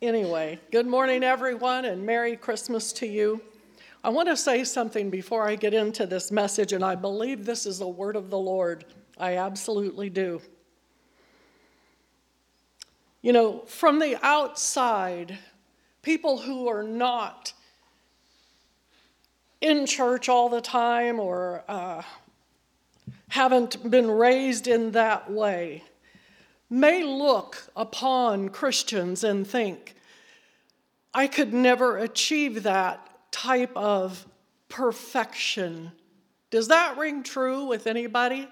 Anyway, good morning, everyone, and Merry Christmas to you. I want to say something before I get into this message, and I believe this is a word of the Lord. I absolutely do. You know, from the outside, people who are not in church all the time or uh, haven't been raised in that way may look upon Christians and think, I could never achieve that type of perfection. Does that ring true with anybody?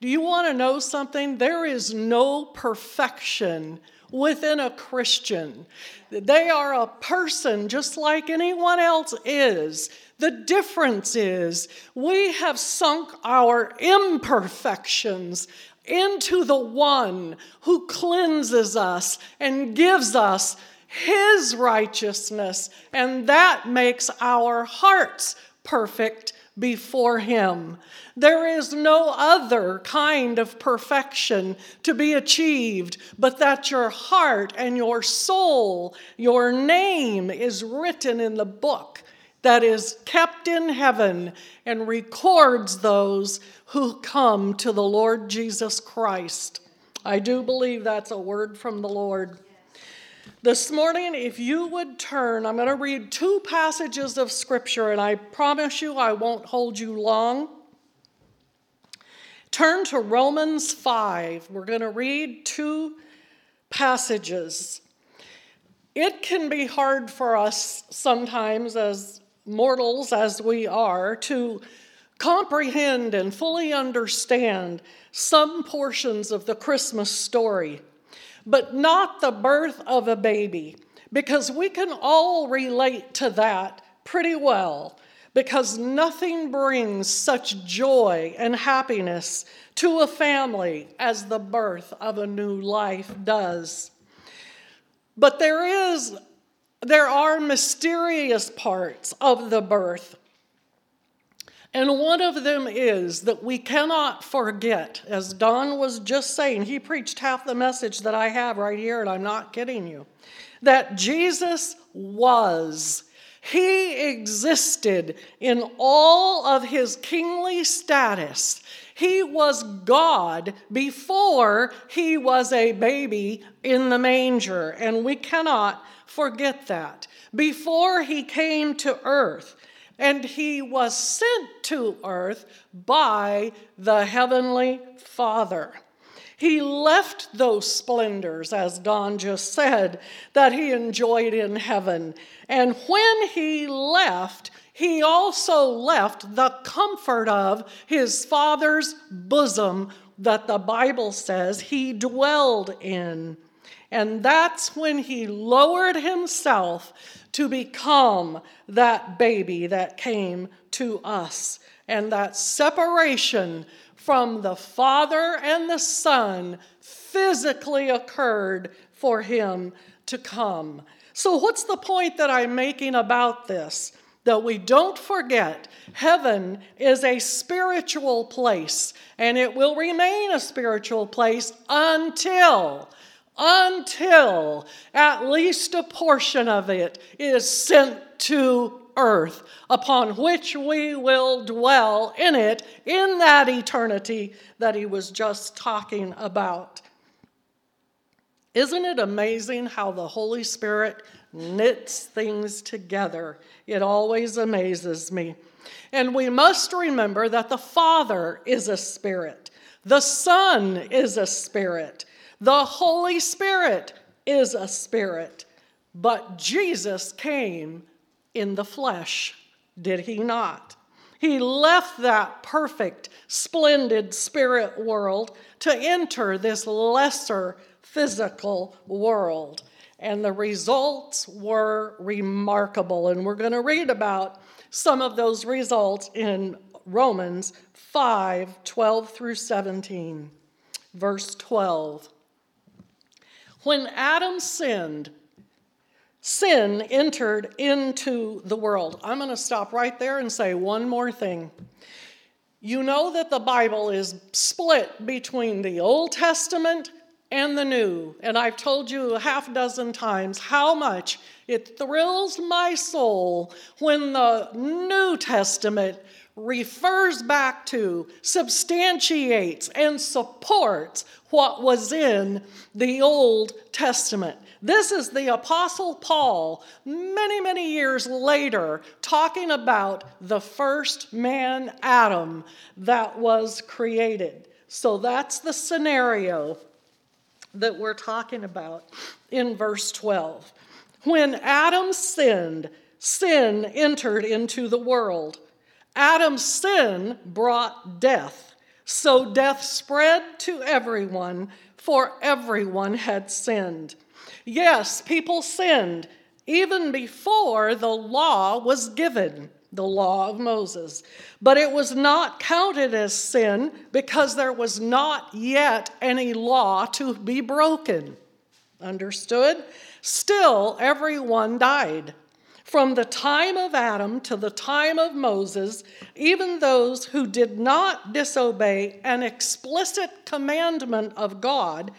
Do you want to know something? There is no perfection within a Christian. They are a person just like anyone else is. The difference is we have sunk our imperfections into the one who cleanses us and gives us his righteousness, and that makes our hearts perfect before Him. There is no other kind of perfection to be achieved but that your heart and your soul, your name is written in the book that is kept in heaven and records those who come to the Lord Jesus Christ. I do believe that's a word from the Lord. This morning, if you would turn, I'm going to read two passages of Scripture, and I promise you I won't hold you long. Turn to Romans 5. We're going to read two passages. It can be hard for us sometimes, as mortals as we are, to comprehend and fully understand some portions of the Christmas story but not the birth of a baby, because we can all relate to that pretty well, because nothing brings such joy and happiness to a family as the birth of a new life does. But there is there are mysterious parts of the birth and one of them is that we cannot forget, as Don was just saying, he preached half the message that I have right here, and I'm not kidding you, that Jesus was. He existed in all of his kingly status. He was God before he was a baby in the manger, and we cannot forget that. Before he came to earth, and he was sent to earth by the Heavenly Father. He left those splendors, as Don just said, that he enjoyed in heaven. And when he left, he also left the comfort of his Father's bosom that the Bible says he dwelled in. And that's when he lowered himself to become that baby that came to us. And that separation from the Father and the Son physically occurred for him to come. So, what's the point that I'm making about this? That we don't forget heaven is a spiritual place and it will remain a spiritual place until until at least a portion of it is sent to earth, upon which we will dwell in it in that eternity that he was just talking about. Isn't it amazing how the Holy Spirit knits things together? It always amazes me. And we must remember that the Father is a spirit, the Son is a spirit, the Holy Spirit is a spirit, but Jesus came in the flesh, did he not? He left that perfect, splendid spirit world to enter this lesser physical world. And the results were remarkable. And we're going to read about some of those results in Romans 5 12 through 17. Verse 12. When Adam sinned, sin entered into the world. I'm going to stop right there and say one more thing. You know that the Bible is split between the Old Testament and the new. And I've told you a half dozen times how much it thrills my soul when the New Testament refers back to, substantiates, and supports what was in the Old Testament. This is the Apostle Paul, many, many years later, talking about the first man, Adam, that was created. So that's the scenario that we're talking about in verse 12. When Adam sinned, sin entered into the world. Adam's sin brought death. So death spread to everyone, for everyone had sinned. Yes, people sinned even before the law was given, the law of Moses. But it was not counted as sin because there was not yet any law to be broken. Understood? Still, everyone died. From the time of Adam to the time of Moses, even those who did not disobey an explicit commandment of God,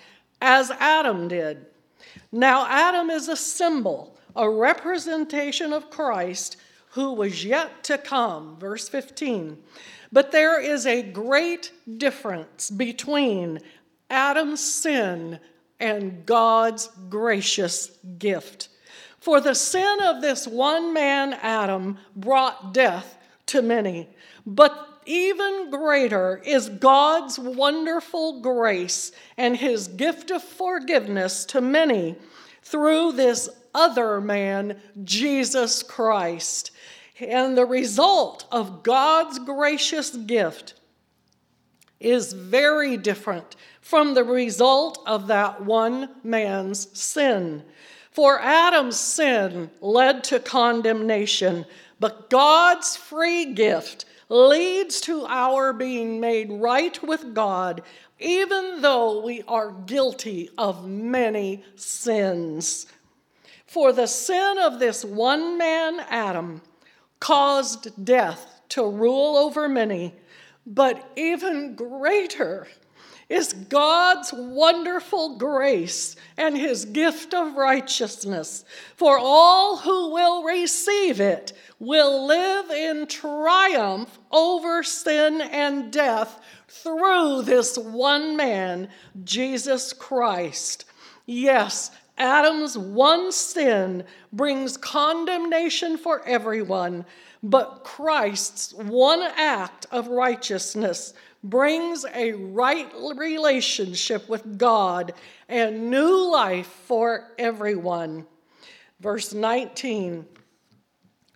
as Adam did. Now, Adam is a symbol, a representation of Christ who was yet to come. Verse 15. But there is a great difference between Adam's sin and God's gracious gift. For the sin of this one man, Adam, brought death to many. But even greater is God's wonderful grace and his gift of forgiveness to many through this other man, Jesus Christ. And the result of God's gracious gift is very different from the result of that one man's sin. For Adam's sin led to condemnation, but God's free gift leads to our being made right with God, even though we are guilty of many sins. For the sin of this one man, Adam, caused death to rule over many, but even greater is God's wonderful grace and his gift of righteousness. For all who will receive it will live in triumph over sin and death through this one man, Jesus Christ. Yes, Adam's one sin brings condemnation for everyone, but Christ's one act of righteousness brings a right relationship with God and new life for everyone. Verse 19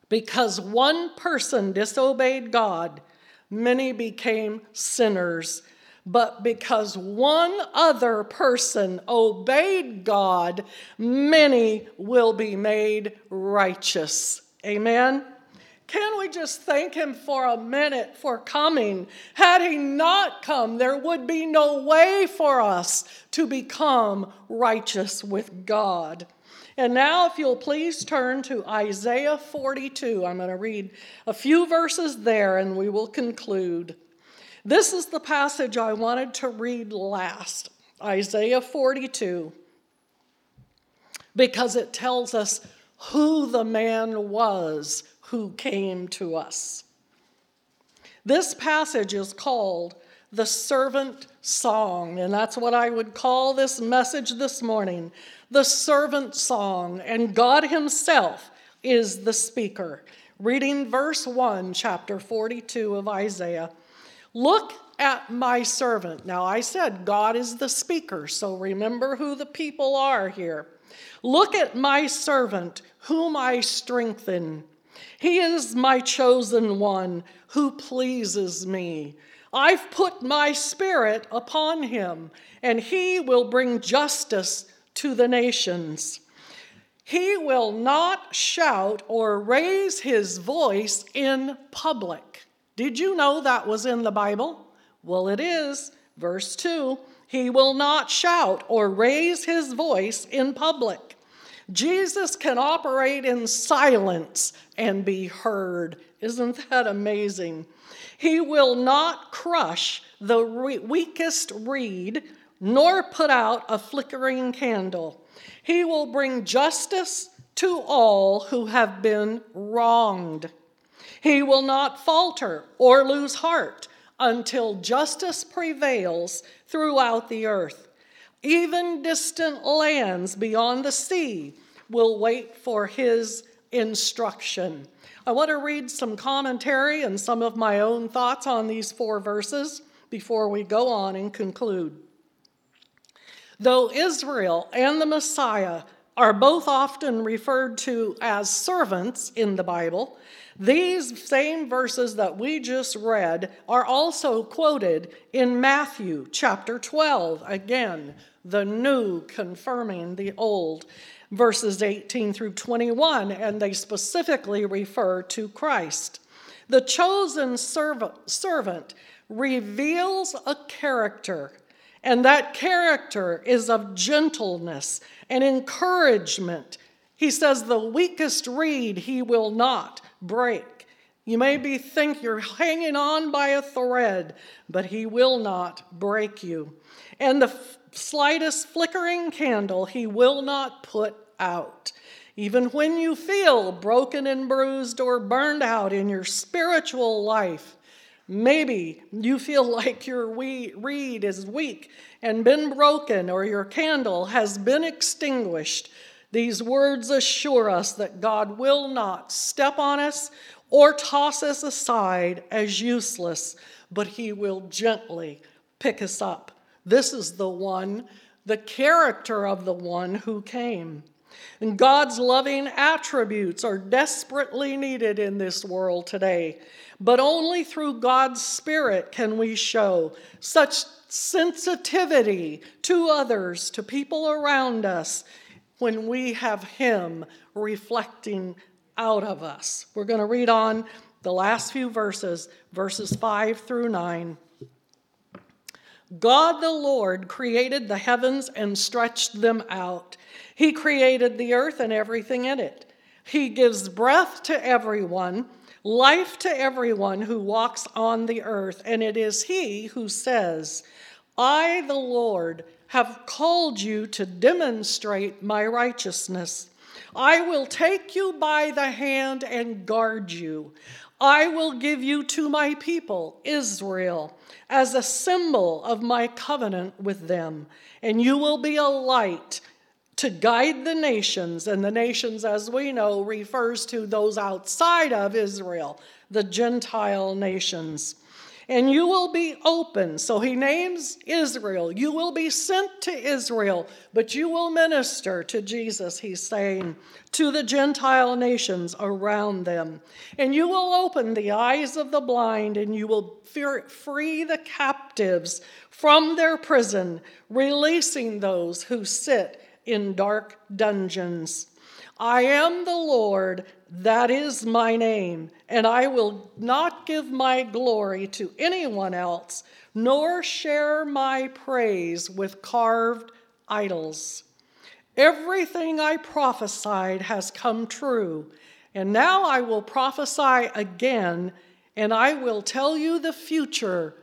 Because one person disobeyed God, many became sinners. But because one other person obeyed God, many will be made righteous. Amen. Can we just thank him for a minute for coming? Had he not come, there would be no way for us to become righteous with God. And now, if you'll please turn to Isaiah 42, I'm going to read a few verses there and we will conclude. This is the passage I wanted to read last Isaiah 42, because it tells us who the man was who came to us. This passage is called the servant song, and that's what I would call this message this morning the servant song, and God Himself is the speaker. Reading verse 1, chapter 42 of Isaiah. Look at my servant. Now, I said God is the speaker, so remember who the people are here. Look at my servant, whom I strengthen. He is my chosen one who pleases me. I've put my spirit upon him, and he will bring justice to the nations. He will not shout or raise his voice in public. Did you know that was in the Bible? Well, it is. Verse 2 He will not shout or raise his voice in public. Jesus can operate in silence and be heard. Isn't that amazing? He will not crush the re- weakest reed nor put out a flickering candle. He will bring justice to all who have been wronged. He will not falter or lose heart until justice prevails throughout the earth. Even distant lands beyond the sea will wait for his instruction. I want to read some commentary and some of my own thoughts on these four verses before we go on and conclude. Though Israel and the Messiah are both often referred to as servants in the Bible, these same verses that we just read are also quoted in Matthew chapter 12. Again, the new confirming the old, verses 18 through 21, and they specifically refer to Christ. The chosen servant reveals a character, and that character is of gentleness and encouragement. He says, The weakest reed he will not break. You maybe think you're hanging on by a thread, but he will not break you. And the f- slightest flickering candle he will not put out. Even when you feel broken and bruised or burned out in your spiritual life, maybe you feel like your reed is weak and been broken, or your candle has been extinguished. These words assure us that God will not step on us or toss us aside as useless, but He will gently pick us up. This is the one, the character of the one who came. And God's loving attributes are desperately needed in this world today. But only through God's Spirit can we show such sensitivity to others, to people around us, when we have Him reflecting out of us. We're going to read on the last few verses, verses 5 through 9. God the Lord created the heavens and stretched them out. He created the earth and everything in it. He gives breath to everyone, life to everyone who walks on the earth, and it is He who says, I, the Lord, have called you to demonstrate my righteousness. I will take you by the hand and guard you. I will give you to my people, Israel, as a symbol of my covenant with them, and you will be a light to guide the nations. And the nations, as we know, refers to those outside of Israel, the Gentile nations and you will be open. So he names Israel. You will be sent to Israel, but you will minister to Jesus, he's saying, to the Gentile nations around them. And you will open the eyes of the blind, and you will free the captives from their prison, releasing those who sit in dark dungeons. I am the Lord, that is my name, and I will not give my glory to anyone else, nor share my praise with carved idols. Everything I prophesied has come true, and now I will prophesy again, and I will tell you the future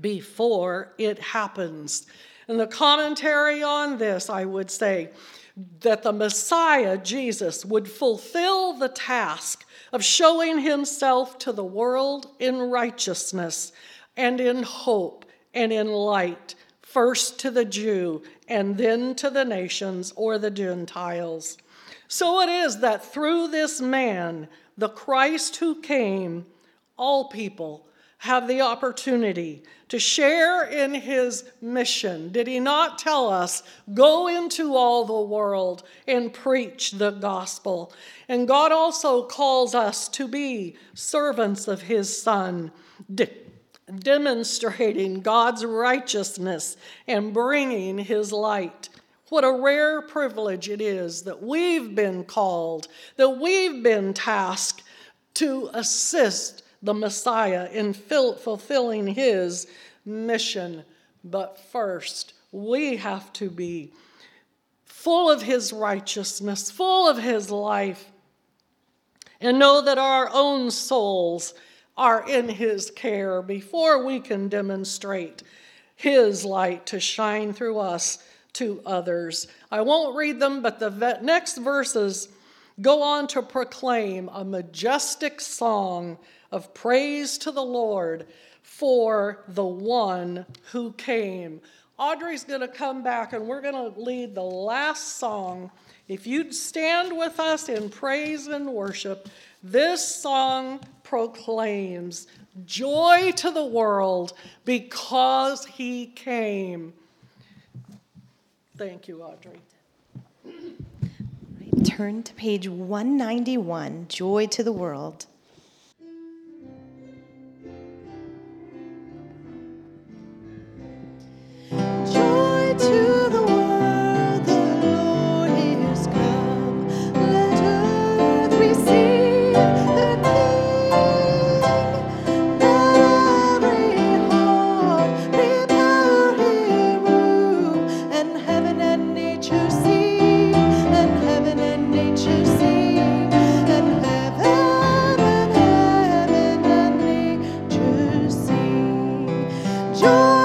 before it happens. And the commentary on this, I would say, that the Messiah, Jesus, would fulfill the task of showing himself to the world in righteousness and in hope and in light, first to the Jew and then to the nations or the Gentiles. So it is that through this man, the Christ who came, all people have the opportunity to share in his mission. Did he not tell us, go into all the world and preach the gospel? And God also calls us to be servants of his son, de- demonstrating God's righteousness and bringing his light. What a rare privilege it is that we've been called, that we've been tasked to assist the Messiah in fulfilling his mission. But first, we have to be full of his righteousness, full of his life, and know that our own souls are in his care before we can demonstrate His light to shine through us to others. I won't read them, but the next verses go on to proclaim a majestic song of praise to the Lord for the one who came. Audrey's going to come back and we're going to lead the last song. If you'd stand with us in praise and worship, this song proclaims joy to the world because he came. Thank you, Audrey. Turn to page 191 Joy to the World. joy.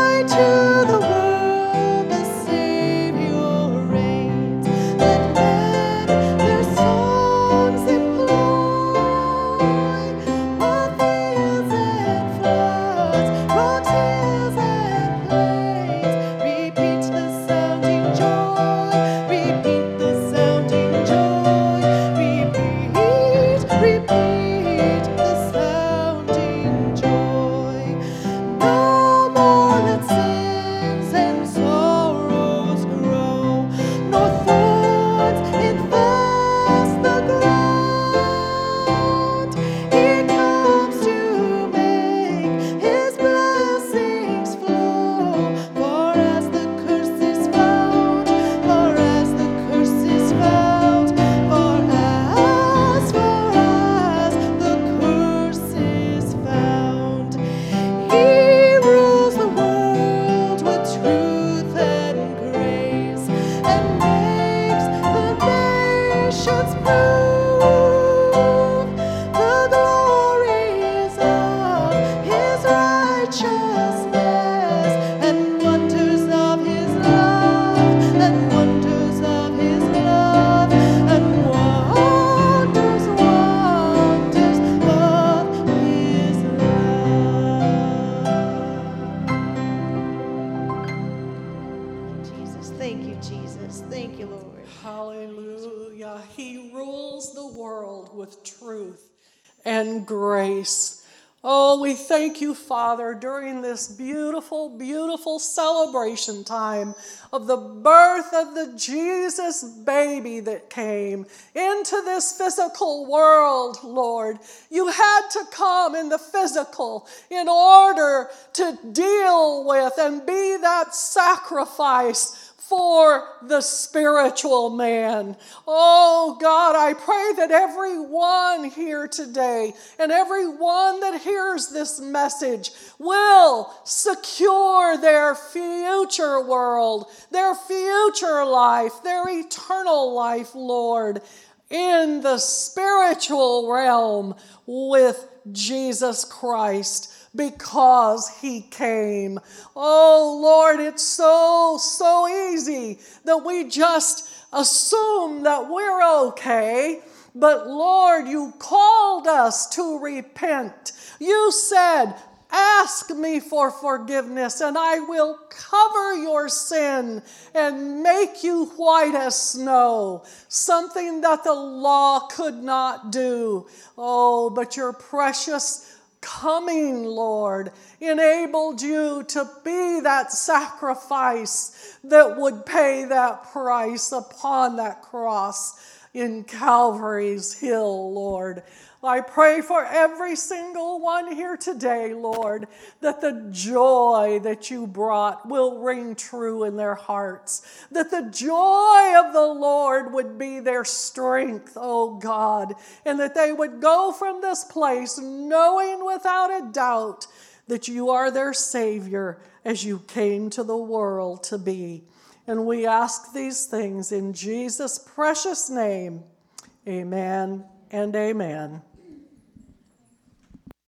Oh, thank you, Father, during this beautiful, beautiful celebration time of the birth of the Jesus baby that came into this physical world, Lord. You had to come in the physical in order to deal with and be that sacrifice for the spiritual man. Oh God, I pray that everyone here today and everyone that hears this message will secure their future world, their future life, their eternal life, Lord, in the spiritual realm with Jesus Christ because he came. Oh Lord, it's so, so easy that we just assume that we're okay. But Lord, you called us to repent. You said, Ask me for forgiveness, and I will cover your sin and make you white as snow, something that the law could not do. Oh, but your precious coming, Lord, enabled you to be that sacrifice that would pay that price upon that cross in Calvary's Hill, Lord. I pray for every single one here today, Lord, that the joy that you brought will ring true in their hearts, that the joy of the Lord would be their strength, oh God, and that they would go from this place knowing without a doubt that you are their Savior as you came to the world to be. And we ask these things in Jesus' precious name. Amen and amen.